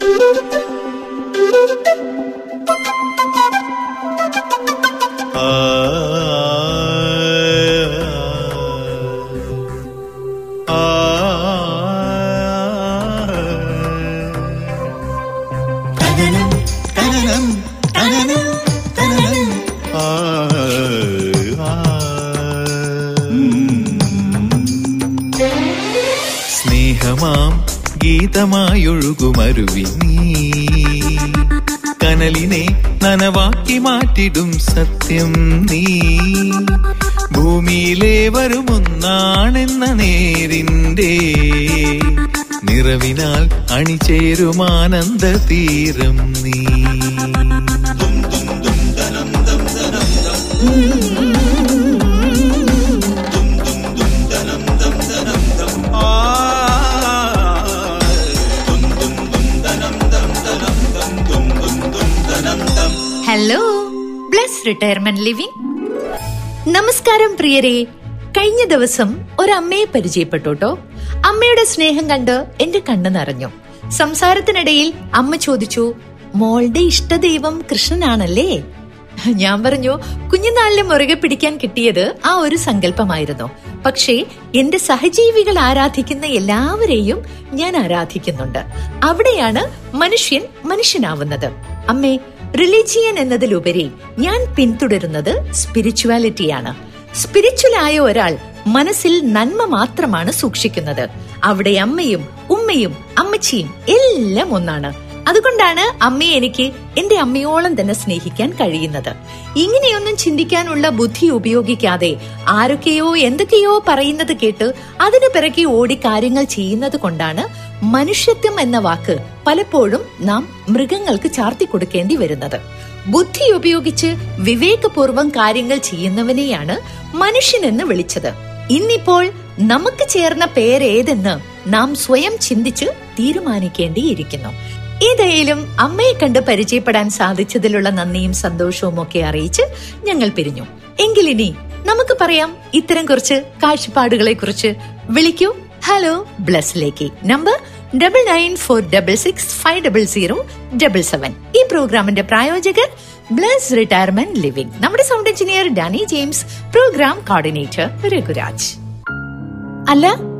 തനനം കനലിനെ നനവാക്കി മാറ്റിടും സത്യം നീ. ഭൂമിയിലെ വരുമൊന്നാണെന്ന നേരിന്റെ നിറവിനാൽ അണിചേരുമാനന്ദ തീരം നീ. റിട്ടയർമെന്റ് ലിവിംഗ് നമസ്കാരം പ്രിയരെ. കഴിഞ്ഞ ദിവസം ഒരമ്മയെ പരിചയപ്പെട്ടോട്ടോ. അമ്മയുടെ സ്നേഹം കണ്ട് എന്റെ കണ്ണ് നിറഞ്ഞു. സംസാരത്തിനിടയിൽ അമ്മ ചോദിച്ചു മോളുടെ ഇഷ്ടദൈവം കൃഷ്ണനാണല്ലേ? ഞാൻ പറഞ്ഞു കുഞ്ഞുനാളിലെ മുറുകെ പിടിക്കാൻ കിട്ടിയത് ആ ഒരു സങ്കല്പമായിരുന്നു. പക്ഷേ എന്റെ സഹജീവികൾ ആരാധിക്കുന്ന എല്ലാവരെയും ഞാൻ ആരാധിക്കുന്നുണ്ട്. അവിടെയാണ് മനുഷ്യൻ മനുഷ്യനാവുന്നത്. അമ്മേ റിലീജിയൻ എന്നതിലുപരി ഞാൻ പിന്തുടരുന്നത് സ്പിരിച്വാലിറ്റിയാണ് സ്പിരിച്വലായ ഒരാൾ മനസ്സിൽ നന്മ മാത്രമാണ് സൂക്ഷിക്കുന്നത്. അവിടെ അമ്മയും ഉമ്മയും അമ്മച്ചിയും എല്ലാം ഒന്നാണ്. അതുകൊണ്ടാണ് അമ്മയെ എനിക്ക് എന്റെ അമ്മയോളം തന്നെ സ്നേഹിക്കാൻ കഴിയുന്നത്. ഇങ്ങനെയൊന്നും ചിന്തിക്കാനുള്ള ബുദ്ധി ഉപയോഗിക്കാതെ ആരൊക്കെയോ എന്തൊക്കെയോ പറയുന്നത് കേട്ട് അതിനു പിറകെ ഓടി കാര്യങ്ങൾ ചെയ്യുന്നത് കൊണ്ടാണ് മനുഷ്യത്വം എന്ന വാക്ക് പലപ്പോഴും നാം മൃഗങ്ങൾക്ക് ചാർത്തി കൊടുക്കേണ്ടി വരുന്നത്. ബുദ്ധി ഉപയോഗിച്ച് വിവേകപൂർവം കാര്യങ്ങൾ ചെയ്യുന്നവനെയാണ് മനുഷ്യനെന്ന് വിളിച്ചത്. ഇന്നിപ്പോൾ നമുക്ക് ചേർന്ന പേരേതെന്ന് നാം സ്വയം ചിന്തിച്ച് തീരുമാനിക്കേണ്ടിയിരിക്കുന്നു. ഏതായാലും അമ്മയെ കണ്ട് പരിചയപ്പെടാൻ സാധിച്ചതിലുള്ള നന്ദിയും സന്തോഷവും ഒക്കെ അറിയിച്ച് ഞങ്ങൾ പിരിഞ്ഞു. എങ്കിലിനി നമുക്ക് പറയാം ഇത്തരം കുറച്ച് കാഴ്ചപ്പാടുകളെ കുറിച്ച് വിളിക്കൂ. Hello ബ്ലസ്സിലേക്ക് number double nine four double six five double zero double seven ഈ പ്രോഗ്രാമിന്റെ പ്രായോജകർ ബ്ലസ് റിട്ടയർമെന്റ് ലിവിംഗ് നമ്മുടെ sound engineer Danny James programme coordinator Raghuraj അല്ല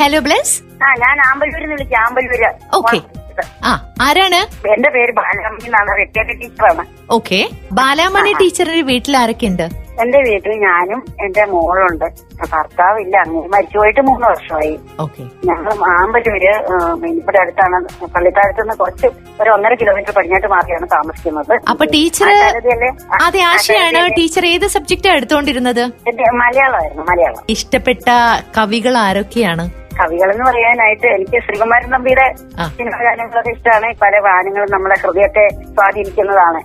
Hello Bless ആ ഞാൻ ആമ്പല്ലൂരിന്ന് വിളിക്കാം. ആമ്പല്ലൂര് ഓക്കെ ആ. ആരാണ്? എന്റെ പേര് ബാലാമണി എന്നാണ്. റിട്ടയർഡ് ടീച്ചറാണ്. ഓക്കെ ബാലാമണി ടീച്ചറിന്റെ വീട്ടിൽ ആരൊക്കെയുണ്ട്? എന്റെ വീട്ടിൽ ഞാനും എന്റെ മോളുണ്ട്. ഭർത്താവില്ല. അങ്ങനെ മരിച്ചുപോയിട്ട് മൂന്ന് വർഷമായി. ഓക്കെ ഞങ്ങൾ ആമ്പല്ലൂര് ഇവിടെ അടുത്താണ്. പള്ളിത്താഴത്ത് നിന്ന് കുറച്ച് ഒരു ഒന്നര കിലോമീറ്റർ പടിഞ്ഞാട്ട് മാറിയാണ് താമസിക്കുന്നത്. അപ്പൊ ടീച്ചർ അതെ ആശയാണ്. ടീച്ചർ ഏത് സബ്ജക്റ്റാണ് എടുത്തോണ്ടിരുന്നത്? മലയാളമായിരുന്നു മലയാളം. ഇഷ്ടപ്പെട്ട കവികൾ ആരൊക്കെയാണ്? കവികൾ എന്ന് പറയാനായിട്ട് എനിക്ക് ശ്രീകുമാരൻ നമ്പിയുടെ. സിനിമ ഗാനങ്ങളൊക്കെ ഇഷ്ടമാണ് പല ഗാനങ്ങളും നമ്മളെ ഹൃദയത്തെ സ്വാധീനിക്കുന്നതാണ്.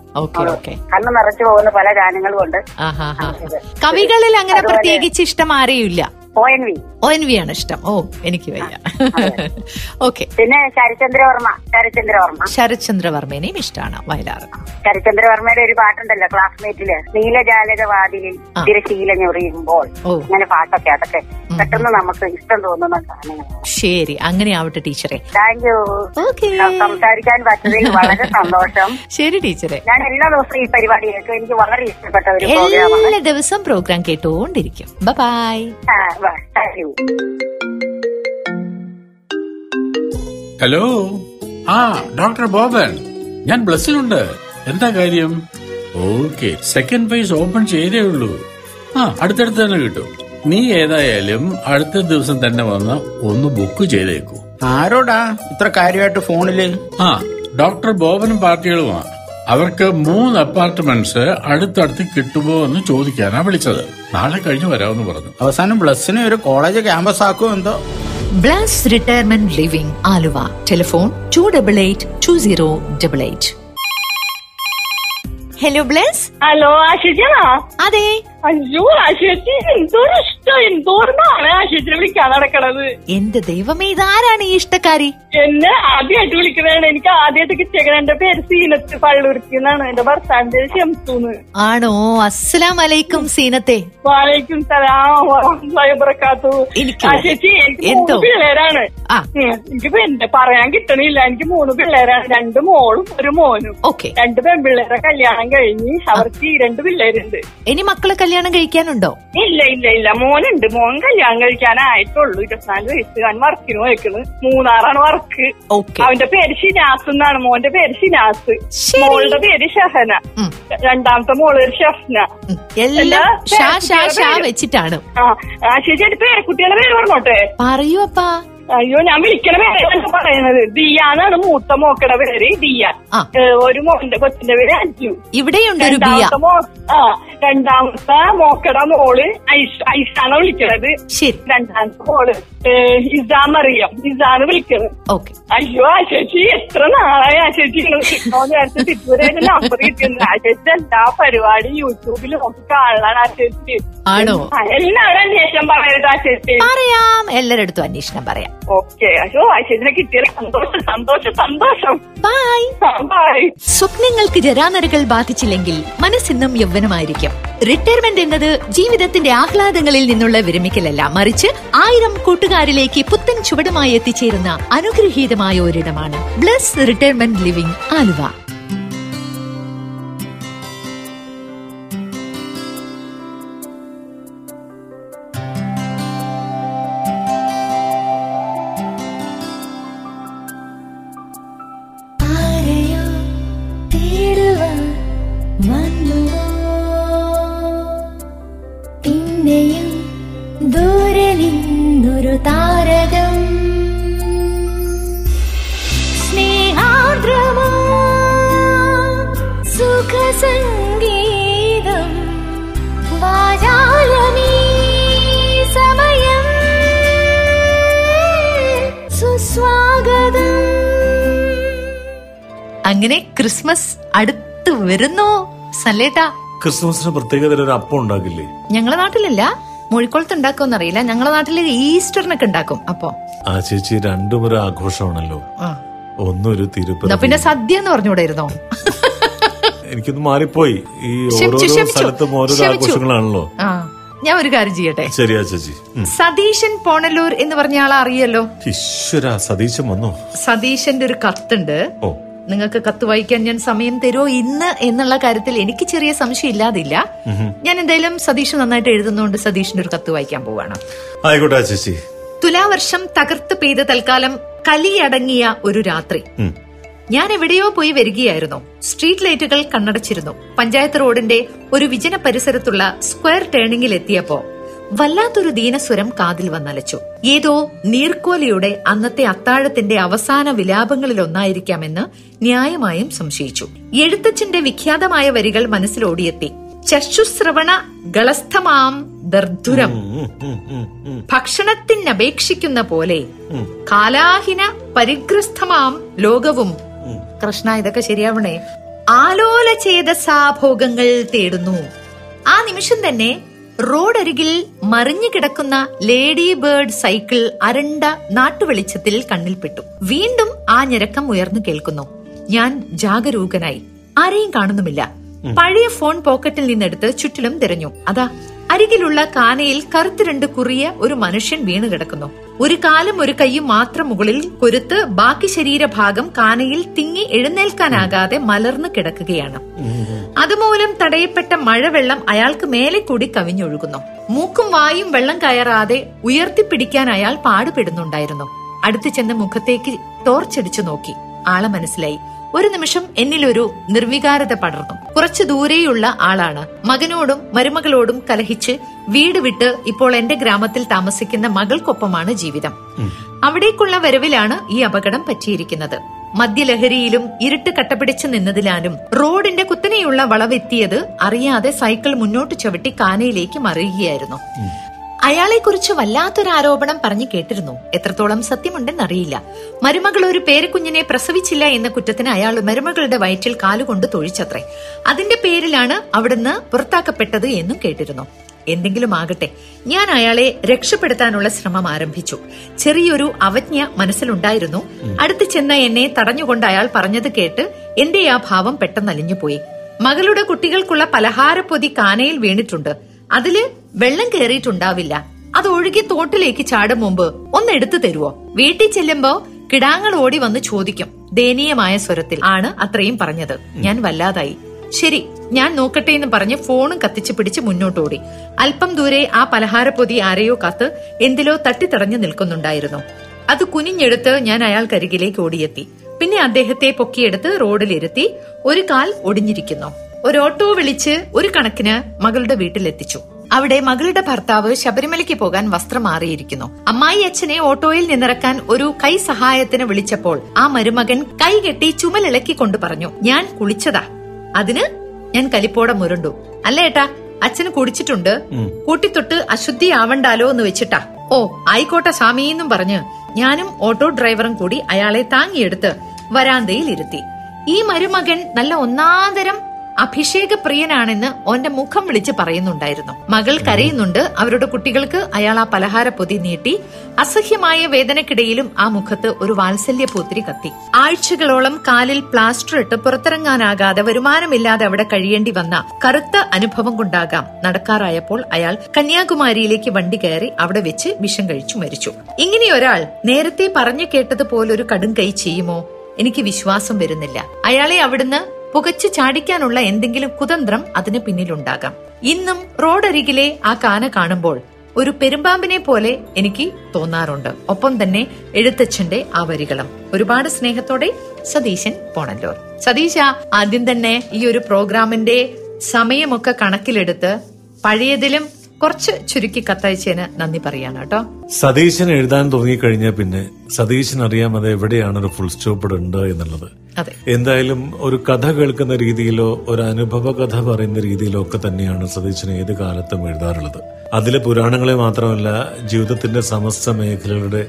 കണ്ണു നിറച്ചു പോകുന്ന പല ഗാനങ്ങളും ഉണ്ട്. കവികളിൽ അങ്ങനെ പ്രത്യേകിച്ച് ഇഷ്ടം ആരെയും ഒ എൻ വി. ആണ് ഇഷ്ടം. ഓ എനിക്ക് വയ്യ. ഓക്കെ പിന്നെ ശരചന്ദ്രവർമ്മ ശരചന്ദ്രവർമ്മ ശരചന്ദ്രവർമ്മേനെയും ഇഷ്ടമാണ് വയലാർ ശരചന്ദ്രവർമ്മയുടെ ഒരു പാട്ടുണ്ടല്ലോ ക്ലാസ്മേറ്റിൽ നീലജാലക വാതിലിൽ തിരശീല ഞൊറിയുമ്പോൾ ഓ. ഇങ്ങനെ പാട്ടൊക്കെ അതൊക്കെ പെട്ടെന്ന് നമുക്ക് ഇഷ്ടം തോന്നുന്ന സാധനങ്ങളാണ്. ശരി അങ്ങനെ ആവട്ടെ ടീച്ചറെ താങ്ക് യു സംസാരിക്കാൻ പറ്റതിൽ വളരെ സന്തോഷം. ശരി ടീച്ചറെ. ഞാൻ എല്ലാ ദിവസവും ഈ പരിപാടി കേൾക്കും എനിക്ക് വളരെ ഇഷ്ടപ്പെട്ട ഒരു പ്രോഗ്രാം എല്ലാ ദിവസം പ്രോഗ്രാം കേട്ടുകൊണ്ടിരിക്കും ബൈ ഹലോ ആ ഡോക്ടർ ബോബൻ. ഞാൻ ബ്ലസ്സിലുണ്ട്. എന്താ കാര്യം? ഓക്കെ സെക്കൻഡ് ഫേസ് ഓപ്പൺ ചെയ്തേ ഉള്ളൂ. ആ അടുത്തടുത്ത് തന്നെ കിട്ടും. നീ ഏതായാലും അടുത്ത ദിവസം തന്നെ വന്ന് ഒന്ന് ബുക്ക് ചെയ്തേക്കൂ. ആരോടാ ഇത്ര കാര്യമായിട്ട് ഫോണിൽ ആ ഡോക്ടർ ബോബനും പാർട്ടികളുമാ. അവർക്ക് മൂന്ന് അപ്പാർട്ട്മെന്റ്സ് അടുത്തടുത്ത് കിട്ടുമോ എന്ന് ചോദിക്കാനാ വിളിച്ചത്. നാളെ കഴിഞ്ഞ് വരാമെന്ന് പറഞ്ഞു. അവസാനം ബ്ലസ്സിനെ ഒരു കോളേജ് ക്യാമ്പസ് ആക്കുമോ എന്തോ? Bless retirement living Aluva. Telephone two double eight two zero double eight hello Bless? Hello ആശിച്ചാ അതെ. അയ്യോ ആശുപത്രി എന്തോരം എന്തോരമാണ് ആശുപത്രി വിളിക്കാൻ നടക്കണത്. എന്റെ ദൈവമേ ഇതാരാണ് ഈ ഇഷ്ടക്കാരി? എന്നെ ആദ്യമായിട്ട് വിളിക്കുന്നതാണ്. എനിക്ക് ആദ്യമായിട്ട് കിട്ടിയേക്കണ എന്റെ പേര് സീനത്ത് പള്ളൂർക്കി എന്നാണ്. എന്റെ ഭർത്താവിന്റെ ഷംസൂന്ന് ആണോ? അസ്സലാം അലൈക്കും സീനത്തെ. വാലൈക്കും സലാം വറക്കാത്തു എനിക്ക് എനിക്ക് എന്തോ? പിള്ളേരാണ്. ആ. ഉം, എനിക്ക് എന്റെ പറയാൻ കിട്ടണില്ല. എനിക്ക് മൂന്ന് പിള്ളേരാണ്. രണ്ട് മോളും ഒരു മോനും. ഓക്കെ. രണ്ട് പെൺപിള്ളേരെ കല്യാണം കഴിഞ്ഞ് അവർക്ക് ഈ രണ്ട് പിള്ളേരുണ്ട്. ഇനി മക്കളെ കല്യാണം കഴിക്കാനുണ്ടോ? ഇല്ല ഇല്ല ഇല്ല. മോനുണ്ട്. മോൻ കല്യാണം കഴിക്കാനായിട്ടുള്ളൂ. ഇരുപത്തിനാല് വയസ്സ്. ഞാൻ വർക്കിന് പോയിക്കണ്. മൂന്നാറാണ് വർക്ക് അവന്റെ പേര് ഷിനാസ് എന്നാണ്. മോന്റെ പേര് ഷിനാസ്. മോളുടെ പേര് ഷഹന. രണ്ടാമത്തെ മോൾ ഒരു ഷഫ്ന. വെച്ചിട്ടാണ്. ആ ശരി ചേച്ചി പേരക്കുട്ടികളുടെ പേര് പറഞ്ഞോട്ടെ. പറയൂ അപ്പാ. അയ്യോ ഞാൻ വിളിക്കണ പേരാണ് പറയണത്. ദിയ എന്നാണ് മൂത്ത മോക്കടെ പേര് ദിയ. ഒരു മോന്റെ കൊച്ചിന്റെ പേര് അഞ്ചു ഇവിടെയുണ്ട് രണ്ടാമത്തെ മോ ആ രണ്ടാമത്തെ മോക്കട മോൾ ഐഷ ഐഷാണ് വിളിക്കണത്. രണ്ടാമത്തെ മോൾ ഇസാന്നറിയാം. ഇസാന്ന് വിളിക്കണത് ഓക്കെ. അയ്യോ ആ ചേച്ചി എത്ര നാളായി ആ ചേച്ചി നേരത്തെ നമ്പർ കിട്ടുന്നത് ആ ചേച്ചി എല്ലാ പരിപാടി? യൂട്യൂബിൽ നോക്കി കാണാൻ ആ ചേച്ചി ആണോ? എല്ലാവരും അന്വേഷണം പറയരുത് ആ ചേച്ചി പറയാം എല്ലാരടുത്തും അന്വേഷണം പറയാം. ഓക്കെ. അയ്യോ ആ ചേച്ചിനെ കിട്ടിയത് സന്തോഷം സന്തോഷം സന്തോഷം. ബൈ ബൈ സ്വപ്നങ്ങൾക്ക് ജരാനരകൾ ബാധിച്ചില്ലെങ്കിൽ മനസ്സിന്നും യൗവനമായിരിക്കും. റിട്ടയർമെന്റ് എന്നത് ജീവിതത്തിന്റെ ആഹ്ലാദങ്ങളിൽ നിന്നുള്ള വിരമിക്കലല്ല. മറിച്ച് ആയിരം കൂട്ടുകാരിലേക്ക് പുത്തൻ ചുവടുമായി എത്തിച്ചേരുന്ന അനുഗ്രഹീതമായ ഒരിടമാണ്. Bless retirement living Aluva. അങ്ങനെ ക്രിസ്മസ് അടുത്ത് വരുന്നു? സല്ലേട്ടാ. ക്രിസ്മസിന് പ്രത്യേകത ഒരു അപ്പം ഉണ്ടാക്കില്ലേ? ഞങ്ങളെ നാട്ടിലല്ല. മുഴിക്കുളത്ത് ഉണ്ടാക്കുമെന്ന് അറിയില്ല ഞങ്ങളെ നാട്ടിൽ ഈസ്റ്ററിനൊക്കെ ഉണ്ടാക്കും അപ്പൊ. ആ ചേച്ചി രണ്ടും ഒരു ആഘോഷമാണല്ലോ. ഒന്നൊരു തിരുപ്പ് പിന്നെ സദ്യ എന്ന് പറഞ്ഞുകൂടായിരുന്നോ എനിക്കൊന്ന് മാറിപ്പോയി. ഈ ഓരോ. സ്ഥലത്തും ഓരോ ആഘോഷങ്ങളാണല്ലോ. ഞാൻ ഒരു കാര്യം ചെയ്യട്ടെ? ശരിയാ ചേച്ചി. സതീശൻ പോണല്ലൂർ എന്ന് പറഞ്ഞ ആളെ അറിയല്ലോ? ഈശ്വര സതീശൻ വന്നോ? സതീശന്റെ ഒരു കത്തുണ്ട്. ഓ. നിങ്ങൾക്ക് കത്ത് വായിക്കാൻ ഞാൻ സമയം തരുമോ ഇന്ന് എന്നുള്ള കാര്യത്തിൽ എനിക്ക് ചെറിയ സംശയം ഇല്ലാതില്ല. ഞാൻ എന്തായാലും സതീഷ് നന്നായിട്ട് എഴുതുന്നതുകൊണ്ട് സതീഷിന്റെ ഒരു കത്ത് വായിക്കാൻ പോവാണ്. ആയിക്കോട്ടെ ചേച്ചി. തുലാവർഷം തകർത്ത് പെയ്ത തൽക്കാലം കലിയടങ്ങിയ ഒരു രാത്രി. ഞാൻ എവിടെയോ പോയി വരികയായിരുന്നു. സ്ട്രീറ്റ് ലൈറ്റുകൾ കണ്ണടച്ചിരുന്നു. പഞ്ചായത്ത് റോഡിന്റെ ഒരു വിജന പരിസരത്തുള്ള സ്ക്വയർ ടേണിംഗിൽ എത്തിയപ്പോ വല്ലാത്തൊരു ദീനസ്വരം കാതിൽ വന്നലച്ചു. ഏതോ നീർക്കോലിയുടെ അന്നത്തെ അത്താഴത്തിന്റെ അവസാന വിലാപങ്ങളിലൊന്നായിരിക്കാമെന്ന് ന്യായമായും സംശയിച്ചു. എഴുത്തച്ഛന്റെ വിഖ്യാതമായ വരികൾ മനസ്സിലോടിയെത്തി. ചശുശ്രവണ ഗളസ്ഥമാം ഉം. ഭക്ഷണത്തിനപേക്ഷിക്കുന്ന പോലെ കാലാഹിന പരിഗ്രസ്ഥമാം ലോകവും. കൃഷ്ണ ഇതൊക്കെ ശരിയാവണേ. ആലോല ചേതസാഭോഗങ്ങൾ തേടുന്നു. ആ നിമിഷം തന്നെ റോഡരികിൽ മറിഞ്ഞു കിടക്കുന്ന ലേഡി ബേർഡ് സൈക്കിൾ അരണ്ട നാട്ടുവെളിച്ചത്തിൽ കണ്ണിൽപ്പെട്ടു. വീണ്ടും ആ ഞരക്കം ഉയർന്നു കേൾക്കുന്നു. ഞാൻ ജാഗരൂകനായി. ആരെയും കാണുന്നുമില്ല. പഴയ ഫോൺ പോക്കറ്റിൽ നിന്നെടുത്ത് ചുറ്റിലും തിരഞ്ഞു. അതാ അരികിലുള്ള കാനയിൽ കറുത്ത് രണ്ട് കുറിയ ഒരു മനുഷ്യൻ വീണു കിടക്കുന്നു. ഒരു കാലും ഒരു കൈയും മാത്രം മുകളിൽ കൊരുത്ത് ബാക്കി ശരീരഭാഗം കാനയിൽ തിങ്ങി എഴുന്നേൽക്കാനാകാതെ മലർന്നു കിടക്കുകയാണ്. അതുമൂലം തടയപ്പെട്ട മഴവെള്ളം അയാൾക്ക് മേലെ കൂടി കവിഞ്ഞൊഴുകുന്നു. മൂക്കും വായും വെള്ളം കയറാതെ ഉയർത്തിപ്പിടിക്കാൻ അയാൾ പാടുപെടുന്നുണ്ടായിരുന്നു. അടുത്തു ചെന്ന് മുഖത്തേക്ക് ടോർച്ചടിച്ചു നോക്കി. ആളെ മനസ്സിലായി. ഒരു നിമിഷം എന്നിലൊരു നിർവികാരത പടർന്നു. കുറച്ചു ദൂരെയുള്ള ആളാണ്. മകനോടും മരുമകളോടും കലഹിച്ച് വീട് വിട്ട് ഇപ്പോൾ എന്റെ ഗ്രാമത്തിൽ താമസിക്കുന്ന മകൾക്കൊപ്പമാണ് ജീവിതം. അവിടേക്കുള്ള വരവിലാണ് ഈ അപകടം പറ്റിയിരിക്കുന്നത്. മദ്യലഹരിയിലും ഇരുട്ട് കട്ടപിടിച്ചു നിന്നതിലാലും റോഡിന്റെ കുത്തനെയുള്ള വളവെത്തിയത് അറിയാതെ സൈക്കിൾ മുന്നോട്ട് ചവിട്ടി കാനയിലേക്ക് മറിയുകയായിരുന്നു. അയാളെക്കുറിച്ച് വല്ലാത്തൊരു ആരോപണം പറഞ്ഞു കേട്ടിരുന്നു. എത്രത്തോളം സത്യമുണ്ടെന്നറിയില്ല. മരുമകൾ ഒരു പേരക്കുഞ്ഞിനെ പ്രസവിച്ചില്ല എന്ന കുറ്റത്തിന് അയാൾ മരുമകളുടെ വയറ്റിൽ കാലുകൊണ്ട് തൊഴിച്ചത്രേ. അതിന്റെ പേരിലാണ് അവിടുന്ന് പുറത്താക്കപ്പെട്ടത് എന്നും കേട്ടിരുന്നു. എന്തെങ്കിലും ആകട്ടെ ഞാൻ അയാളെ രക്ഷപ്പെടുത്താനുള്ള ശ്രമം ആരംഭിച്ചു. ചെറിയൊരു അവജ്ഞ മനസ്സിലുണ്ടായിരുന്നു. അടുത്ത് ചെന്ന എന്നെ തടഞ്ഞുകൊണ്ട് അയാൾ പറഞ്ഞത് കേട്ട് എന്റെ ആ ഭാവം പെട്ടെന്ന് അലിഞ്ഞുപോയി മകളുടെ കുട്ടികൾക്കുള്ള പലഹാരപ്പൊതി കാനയിൽ വീണിട്ടുണ്ട്. അതിൽ വെള്ളം കയറിയിട്ടുണ്ടാവില്ല അത് ഒഴുകി തോട്ടിലേക്ക് ചാടും മുമ്പ് ഒന്ന് എടുത്തു തരുവോ? വീട്ടിൽ ചെല്ലുമ്പോ കിടാങ്ങൾ ഓടി വന്ന് ചോദിക്കും. ദയനീയമായ സ്വരത്തിൽ ആണ് അത്രയും പറഞ്ഞത്. ഞാൻ വല്ലാതായി. ശരി ഞാൻ നോക്കട്ടെ എന്ന് പറഞ്ഞ് ഫോണും കത്തിച്ചു പിടിച്ച് മുന്നോട്ടോടി. അല്പം ദൂരെ ആ പലഹാരപ്പൊതി ആരെയോ കാത്ത് എന്തിലോ തട്ടിത്തടഞ്ഞു നിൽക്കുന്നുണ്ടായിരുന്നു. അത് കുനിഞ്ഞെടുത്ത് ഞാൻ അയാൾക്കരികിലേക്ക് ഓടിയെത്തി. പിന്നെ അദ്ദേഹത്തെ പൊക്കിയെടുത്ത് റോഡിലിരുത്തി ഒരു കാൽ ഒടിഞ്ഞിരിക്കുന്നു. ഒരു ഓട്ടോ വിളിച്ച് ഒരു കണക്കിന് മകളുടെ വീട്ടിലെത്തിച്ചു. അവിടെ മകളുടെ ഭർത്താവ് ശബരിമലയ്ക്ക് പോകാൻ വസ്ത്രം മാറിയിരിക്കുന്നു. അമ്മായി അച്ഛനെ ഓട്ടോയിൽ നിന്നിറക്കാൻ ഒരു കൈ സഹായത്തിന് വിളിച്ചപ്പോൾ ആ മരുമകൻ കൈ കെട്ടി ചുമലിളക്കിക്കൊണ്ട് പറഞ്ഞു ഞാൻ കുളിച്ചതാ. അതിന് ഞാൻ കലിപ്പോടെ മുരണ്ടു അല്ല ഏട്ടാ അച്ഛന് കുടിച്ചിട്ടുണ്ട്. കൂട്ടിത്തൊട്ട് അശുദ്ധി ആവണ്ടാലോ എന്ന് വെച്ചിട്ടാ. ഓ ആയിക്കോട്ടെ സ്വാമിയെന്നും പറഞ്ഞ് ഞാനും ഓട്ടോ ഡ്രൈവറും കൂടി അയാളെ താങ്ങിയെടുത്ത് വരാന്തയിൽ ഇരുത്തി. ഈ മരുമകൻ നല്ല ഒന്നാന്തരം അഭിഷേക പ്രിയനാണെന്ന് ഓന്റെ മുഖം വിളിച്ച് പറയുന്നുണ്ടായിരുന്നു. മകൾ കരയുന്നുണ്ട്. അവരുടെ കുട്ടികൾക്ക് അയാൾ ആ പലഹാര പൊതി നീട്ടി. അസഹ്യമായ വേദനക്കിടയിലും ആ മുഖത്ത് ഒരു വാത്സല്യ പൂത്തിരി കത്തി. ആഴ്ചകളോളം കാലിൽ പ്ലാസ്റ്റർ ഇട്ട് പുറത്തിറങ്ങാനാകാതെ വരുമാനമില്ലാതെ അവിടെ കഴിയേണ്ടി വന്ന കറുത്ത അനുഭവം കൊണ്ടാകാം. നടക്കാറായപ്പോൾ അയാൾ കന്യാകുമാരിയിലേക്ക് വണ്ടി കയറി അവിടെ വെച്ച് വിഷം കഴിച്ചു മരിച്ചു. ഇങ്ങനെ ഒരാൾ നേരത്തെ പറഞ്ഞു കേട്ടതുപോലൊരു കടും കൈ ചെയ്യുമോ? എനിക്ക് വിശ്വാസം വരുന്നില്ല. അയാളെ അവിടുന്ന് പുകച്ചു ചാടിക്കാനുള്ള എന്തെങ്കിലും കുതന്ത്രം അതിന് പിന്നിലുണ്ടാകാം. ഇന്നും റോഡരികിലെ ആ കാന കാണുമ്പോൾ ഒരു പെരുമ്പാമ്പിനെ പോലെ എനിക്ക് തോന്നാറുണ്ട്. ഒപ്പം തന്നെ എഴുത്തച്ഛന്റെ ആ വരികളും. ഒരുപാട് സ്നേഹത്തോടെ സതീശൻ പോണല്ലോ സതീശ ആദ്യം തന്നെ ഈ ഒരു പ്രോഗ്രാമിന്റെ സമയമൊക്കെ കണക്കിലെടുത്ത് പഴയതിലും കുറച്ച് ചുരുക്കി കത്തയച്ചതിന് നന്ദി പറയാണ് കേട്ടോ. സതീശൻ എഴുതാൻ തുടങ്ങിക്കഴിഞ്ഞാൽ പിന്നെ സതീശൻ അറിയാം അത് എവിടെയാണ് ഒരു ഫുൾ സ്റ്റോപ്പ് ഉണ്ട് എന്നുള്ളത്. എന്തായാലും ഒരു കഥ കേൾക്കുന്ന രീതിയിലോ ഒരു അനുഭവ കഥ പറയുന്ന രീതിയിലോ ഒക്കെ തന്നെയാണ് സതീശൻ ഏത് കാലത്തും എഴുതാറുള്ളത്. അതിലെ പുരാണങ്ങളെ മാത്രമല്ല ജീവിതത്തിന്റെ സമസ്ത മേഖലകളുടെ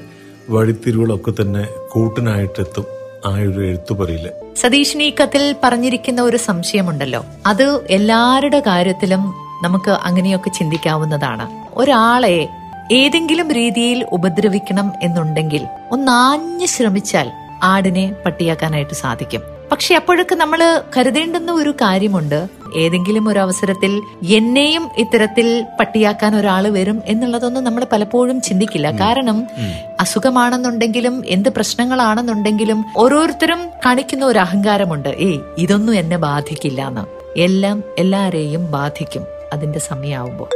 വഴിത്തിരിവുകളൊക്കെ തന്നെ കൂട്ടിനായിട്ടെത്തും ആ ഒരു എഴുത്തുപറിയിൽ സതീഷിന് ഈ കത്തിൽ പറഞ്ഞിരിക്കുന്ന ഒരു സംശയമുണ്ടല്ലോ. അത് എല്ലാവരുടെ കാര്യത്തിലും നമുക്ക് അങ്ങനെയൊക്കെ ചിന്തിക്കാവുന്നതാണ്. ഒരാളെ ഏതെങ്കിലും രീതിയിൽ ഉപദ്രവിക്കണം എന്നുണ്ടെങ്കിൽ ഒന്നാഞ്ഞ് ശ്രമിച്ചാൽ ആടിനെ പട്ടിയാക്കാനായിട്ട് സാധിക്കും. പക്ഷെ അപ്പോഴൊക്കെ നമ്മൾ കരുതേണ്ടുന്ന ഒരു കാര്യമുണ്ട്. ഏതെങ്കിലും ഒരു അവസരത്തിൽ എന്നെയും ഇത്തരത്തിൽ പട്ടിയാക്കാൻ ഒരാൾ വരും എന്നുള്ളതൊന്നും നമ്മൾ പലപ്പോഴും ചിന്തിക്കില്ല. കാരണം അസുഖമാണെന്നുണ്ടെങ്കിലും എന്ത് പ്രശ്നങ്ങളാണെന്നുണ്ടെങ്കിലും ഓരോരുത്തരും കാണിക്കുന്ന ഒരു അഹങ്കാരമുണ്ട്. ഏയ് ഇതൊന്നും എന്നെ ബാധിക്കില്ല എന്ന്. എല്ലാം എല്ലാരെയും ബാധിക്കും. അതിന്റെ സമയമാവുമ്പോൾ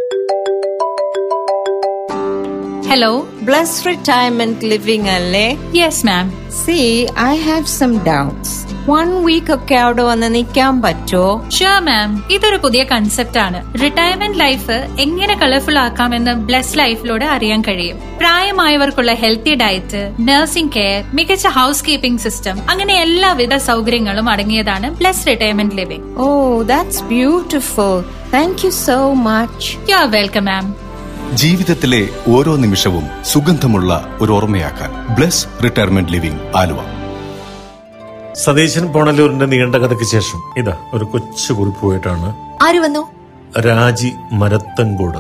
ഹലോ ബ്ലസ് റിട്ടയർമെന്റ് ലിവിംഗ് അല്ലേ? Yes ma'am see I have some doubts one week ഒക്കെ അവിടെ വന്ന് നിൽക്കാൻ പറ്റുമോ ഷുവർ മാം ഇതൊരു പുതിയ കൺസെപ്റ്റ് ആണ്. റിട്ടയർമെന്റ് ലൈഫ് എങ്ങനെ കളർഫുൾ ആക്കാമെന്ന് ബ്ലസ് ലൈഫിലൂടെ അറിയാൻ കഴിയും. പ്രായമായവർക്കുള്ള ഹെൽത്തി ഡയറ്റ് നഴ്സിംഗ് കെയർ മികച്ച ഹൗസ് കീപ്പിംഗ് സിസ്റ്റം അങ്ങനെ എല്ലാവിധ സൗകര്യങ്ങളും അടങ്ങിയതാണ് Bless retirement living oh that's beautiful thank you so much you are welcome ma'am ജീവിതത്തിലെ ഓരോ നിമിഷവും സുഗന്ധമുള്ള ഒരു ഓർമ്മയാക്കാൻ Bless retirement living Aluva. Satheesan പോണല്ലൂരിന്റെ നീണ്ട കഥയ്ക്ക് ശേഷം ഇതാ ഒരു കൊച്ചു കുറിപ്പുമായിട്ടാണ് ആര് വന്നു? രാജി മരത്തങ്കോട്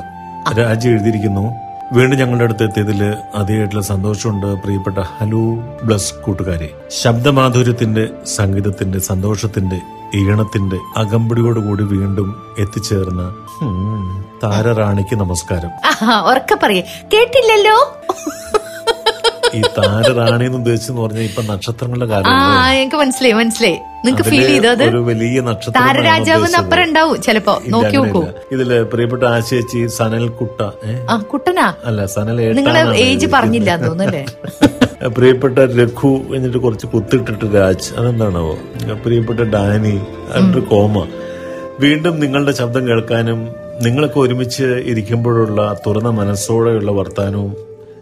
രാജി എഴുതിയിരിക്കുന്നു. വീണ്ടും ഞങ്ങളുടെ അടുത്ത് എത്തിയതിൽ അതിയായിട്ടുള്ള സന്തോഷമുണ്ട്. പ്രിയപ്പെട്ട ഹലോ ബ്ലസ് കൂട്ടുകാരെ. ശബ്ദമാധുര്യത്തിന്റെ സംഗീതത്തിന്റെ സന്തോഷത്തിന്റെ ഈണത്തിന്റെ അകമ്പടിയോടുകൂടി വീണ്ടും എത്തിച്ചേർന്ന താരറാണിക്ക് നമസ്കാരം. ഉറക്കെ പറയേ. കേട്ടില്ലല്ലോ? ഈ താരറാണി എന്ന് ഉദ്ദേശിച്ചെന്ന് പറഞ്ഞാൽ ഇപ്പൊ നക്ഷത്രങ്ങളുടെ കാര്യം എനിക്ക് മനസ്സിലായി മനസ്സിലായി. നിങ്ങൾക്ക് ഫീൽ ചെയ്തത് ഒരു വലിയ നക്ഷത്രം താരരാജാവ് അപ്പുറം ഉണ്ടാവും ചിലപ്പോ. നോക്കി നോക്കൂ. ഇതിൽ പ്രിയപ്പെട്ട ആശയച്ചി സനൽ കുട്ട ആ കുട്ടനാ? അല്ല സനൽ നിങ്ങൾ ഏജ് പറഞ്ഞില്ല തോന്നുന്നല്ലേ പ്രിയപ്പെട്ട രഘു എന്നിട്ട് കുറച്ച് കുത്തിട്ടിട്ട് രാജ് അതെന്താണാവോ? പ്രിയപ്പെട്ട ഡാനി എന്നിട്ട് കോമ. വീണ്ടും നിങ്ങളുടെ ശബ്ദം കേൾക്കാനും നിങ്ങളൊക്കെ ഒരുമിച്ച് ഇരിക്കുമ്പോഴുള്ള തുറന്ന മനസ്സോടെയുള്ള വർത്താനവും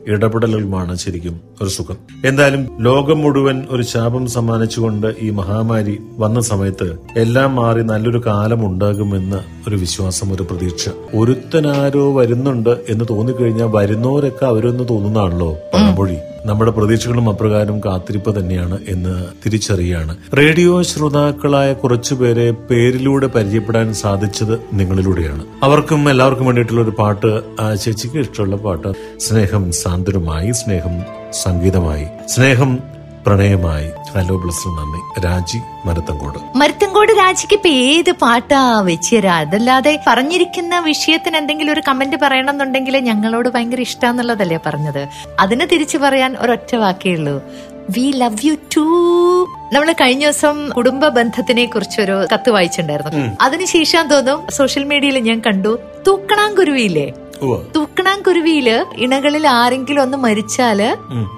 ഇടപെടലുമാണ് ശരിക്കും ഒരു സുഖം. എന്തായാലും ലോകം മുഴുവൻ ഒരു ശാപം സമ്മാനിച്ചുകൊണ്ട് ഈ മഹാമാരി വന്ന സമയത്ത് എല്ലാം മാറി നല്ലൊരു കാലം ഉണ്ടാകുമെന്ന് ഒരു വിശ്വാസം ഒരു പ്രതീക്ഷ. ഒരുത്തനാരോ വരുന്നുണ്ട് എന്ന് തോന്നിക്കഴിഞ്ഞാൽ വരുന്നവരൊക്കെ അവരൊന്ന് തോന്നുന്നതാണല്ലോ പഴമൊഴി. നമ്മുടെ പ്രതീക്ഷകളും അപ്രകാരം കാത്തിരിപ്പ് തന്നെയാണ് എന്ന് തിരിച്ചറിയാണ്. റേഡിയോ ശ്രോതാക്കളായ കുറച്ചുപേരെ പേരിലൂടെ പരിചയപ്പെടാൻ സാധിച്ചത് നിങ്ങളിലൂടെയാണ്. അവർക്കും എല്ലാവർക്കും വേണ്ടിയിട്ടുള്ള ഒരു പാട്ട് ആ ചേച്ചിക്ക് ഇഷ്ടമുള്ള പാട്ട്. സ്നേഹം സാന്ത്വനമായി സ്നേഹം സംഗീതമായി. സ്നേഹം പ്രണയമായി. ഹലോ ബ്ലസ് നന്ദി. രാജി മരത്തങ്കോട്. മരത്തങ്കോട് രാജിക്ക് ഇപ്പൊ ഏത് പാട്ടാ വെച്ചുതരാ അതല്ലാതെ പറഞ്ഞിരിക്കുന്ന വിഷയത്തിന് എന്തെങ്കിലും ഒരു കമന്റ് പറയണം എന്നുണ്ടെങ്കിൽ ഞങ്ങളോട് ഭയങ്കര ഇഷ്ടാന്നുള്ളതല്ലേ പറഞ്ഞത്. അതിന് തിരിച്ചു പറയാൻ ഒരൊറ്റ വാക്കേ ഉള്ളൂ. വി ലവ് യു ടു നമ്മൾ കഴിഞ്ഞ ദിവസം കുടുംബ ബന്ധത്തിനെ കുറിച്ചൊരു കത്ത് വായിച്ചിട്ടുണ്ടായിരുന്നു. അതിനുശേഷം തോന്നും സോഷ്യൽ മീഡിയയിൽ ഞാൻ കണ്ടു തൂക്കണാങ്കുരുവിയില്ലേ? തൂക്കണാങ്കുരുവിയിൽ ഇണകളിൽ ആരെങ്കിലും ഒന്ന് മരിച്ചാൽ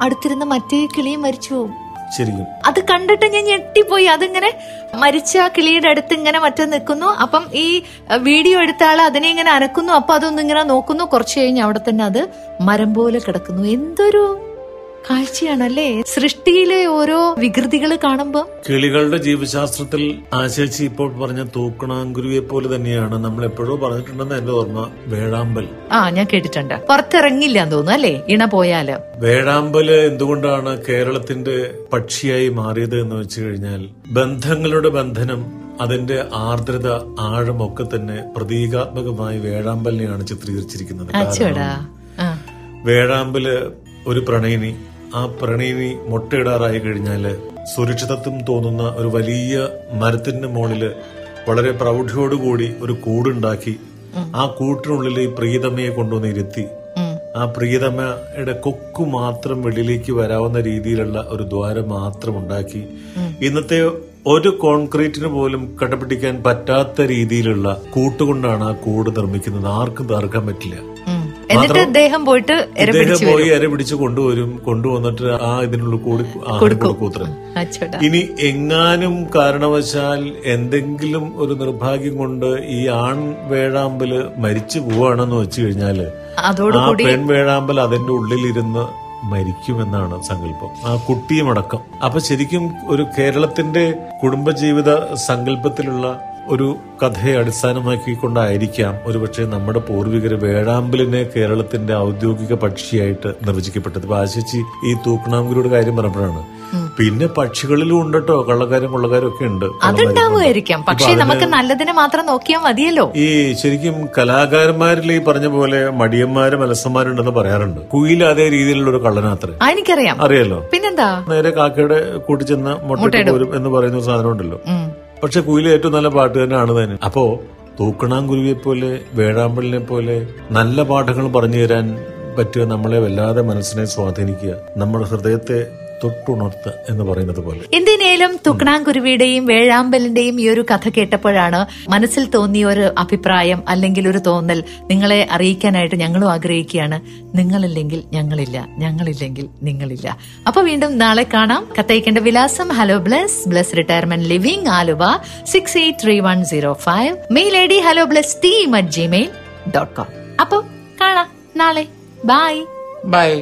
അടുത്തിരുന്ന മറ്റേ കിളിയും മരിച്ചു പോകും ശരിക്കും. അത് കണ്ടിട്ട് ഞാൻ ഞെട്ടിപ്പോയി. അതിങ്ങനെ മരിച്ച കിളിയുടെ അടുത്ത് ഇങ്ങനെ മറ്റേ നിൽക്കുന്നു. അപ്പം ഈ വീഡിയോ എടുത്ത ആൾ അതിനെ ഇങ്ങനെ അനക്കുന്നു. അപ്പൊ അതൊന്നും ഇങ്ങനെ നോക്കുന്നു. കുറച്ച് കഴിഞ്ഞ് അവിടെ തന്നെ അത് മരം പോലെ കിടക്കുന്നു. എന്തൊരു കാഴ്ചയാണല്ലേ? സൃഷ്ടിയിലെ ഓരോ വികൃതികൾ കാണുമ്പോ? കിളികളുടെ ജീവശാസ്ത്രത്തിൽ ആശേച്ചി ഇപ്പോൾ പറഞ്ഞ തൂക്കണാങ്കുരുവിയെ പോലെ തന്നെയാണ്. നമ്മൾ എപ്പോഴോ പറഞ്ഞിട്ടുണ്ടെന്ന് എന്റെ ഓർമ്മ. വേഴാമ്പൽ. ആ ഞാൻ കേട്ടിട്ടുണ്ട്. പുറത്തിറങ്ങില്ല എന്ന് തോന്നുന്നു അല്ലേ? ഇണ പോയാൽ. വേഴാമ്പൽ എന്തുകൊണ്ടാണ് കേരളത്തിന്റെ പക്ഷിയായി മാറിയത് എന്ന് വെച്ചു കഴിഞ്ഞാൽ ബന്ധങ്ങളുടെ ബന്ധനം അതിന്റെ ആർദ്രത ആഴമൊക്കെ തന്നെ പ്രതീകാത്മകമായി വേഴാമ്പലിനെയാണ് ചിത്രീകരിച്ചിരിക്കുന്നത്. വേഴാമ്പൽ ഒരു പ്രണയിനി ആ പ്രണയിനി മുട്ടയിടാറായി കഴിഞ്ഞാൽ സുരക്ഷിതത്വം തോന്നുന്ന ഒരു വലിയ മരത്തിന്റെ മുകളിൽ വളരെ പ്രൗഢിയോടുകൂടി ഒരു കൂടുണ്ടാക്കി ആ കൂട്ടിനുള്ളിൽ ഈ പ്രീതമയെ കൊണ്ടുവന്ന് ഇരുത്തി. ആ പ്രീതമയുടെ കൊക്ക് മാത്രം വെളിയിലേക്ക് വരാവുന്ന രീതിയിലുള്ള ഒരു ദ്വാരം മാത്രം ഉണ്ടാക്കി ഇന്നത്തെ ഒരു കോൺക്രീറ്റിന് പോലും കടപിടിക്കാൻ പറ്റാത്ത രീതിയിലുള്ള കൂട്ടുകൊണ്ടാണ് ആ കൂട് നിർമ്മിക്കുന്നത്. ആർക്കും തകർക്കാൻ പറ്റില്ല. എന്നിട്ട് അദ്ദേഹം പോയിട്ട് എര ഇദ്ദേഹം പോയി അര പിടിച്ച് കൊണ്ടുവരും കൊണ്ടുവന്നിട്ട് ആ ഇതിനുള്ള കൂടി കൊടുക്കൂത്ര ഇനി എങ്ങാനും കാരണവശാൽ എന്തെങ്കിലും ഒരു നിർഭാഗ്യം കൊണ്ട് ഈ ആൺ വേഴാമ്പൽ മരിച്ചു പോവാണെന്ന് വെച്ചു കഴിഞ്ഞാൽ ആ പെൺ വേഴാമ്പൽ അതിന്റെ ഉള്ളിലിരുന്ന് മരിക്കുമെന്നാണ് സങ്കല്പം. ആ കുട്ടിയുമടക്കം. അപ്പൊ ശരിക്കും ഒരു കേരളത്തിന്റെ കുടുംബജീവിത സങ്കല്പത്തിലുള്ള ഒരു കഥയെ അടിസ്ഥാനമാക്കിക്കൊണ്ടായിരിക്കാം ഒരുപക്ഷെ നമ്മുടെ പൂർവികർ വേഴാമ്പലിനെ കേരളത്തിന്റെ ഔദ്യോഗിക പക്ഷിയായിട്ട് നിർവചിക്കപ്പെട്ടത്. ഇപ്പൊ ആശിച്ച് ഈ തൂക്കണാങ്കുരിയുടെ കാര്യം പറഞ്ഞപ്പോഴാണ്. പിന്നെ പക്ഷികളിലും ഉണ്ട് കേട്ടോ കള്ളക്കാരും കൊള്ളക്കാരും ഒക്കെ ഉണ്ട് അതുണ്ടാവുമായിരിക്കാം. പക്ഷെ നമുക്ക് നല്ലതിനെ മാത്രം നോക്കിയാൽ മതിയല്ലോ. ഈ ശരിക്കും കലാകാരന്മാരിൽ ഈ പറഞ്ഞ പോലെ മടിയന്മാരും അലസന്മാരുണ്ടെന്ന് പറയാറുണ്ട്. കുയിൽ അതേ രീതിയിലുള്ള ഒരു കള്ളനാത്രേ എനിക്കറിയാം. അറിയാലോ? പിന്നെന്താ? നേരെ കാക്കയുടെ കൂട്ടിച്ചെന്ന് മുട്ടയിട്ട് വരും എന്ന് പറയുന്ന സാധനം ഉണ്ടല്ലോ. പക്ഷെ കുയിലെ ഏറ്റവും നല്ല പാട്ട് തന്നെയാണ് തന്നെ അപ്പോ തൂക്കണാങ്കുരുവിയെ പോലെ വേഴാമ്പലിനെ പോലെ നല്ല പാഠങ്ങൾ പറഞ്ഞു തരാൻ പറ്റുക നമ്മളെ വല്ലാതെ മനസ്സിനെ സ്വാധീനിക്കുക. നമ്മുടെ ഹൃദയത്തെ തൊട്ടുണർത്തുക എന്ന് പറയുന്നത് പോലെ. എന്തിനേലും തുക്കണാങ്കുരുവിയുടെയും വേഴാമ്പലിന്റെയും ഈ ഒരു കഥ കേട്ടപ്പോഴാണ് മനസ്സിൽ തോന്നിയ ഒരു അഭിപ്രായം അല്ലെങ്കിൽ ഒരു തോന്നൽ നിങ്ങളെ അറിയിക്കാനായിട്ട് ഞങ്ങളും ആഗ്രഹിക്കുകയാണ്. നിങ്ങളില്ലെങ്കിൽ ഞങ്ങളില്ല ഞങ്ങളില്ലെങ്കിൽ നിങ്ങളില്ല. അപ്പൊ വീണ്ടും നാളെ കാണാം. കത്തയക്കേണ്ട വിലാസം hello Bless Bless retirement living Aluva six eight three one zero five mail I D hello Bless team at Gmail dot com അപ്പൊ കാണാം നാളെ. Bye by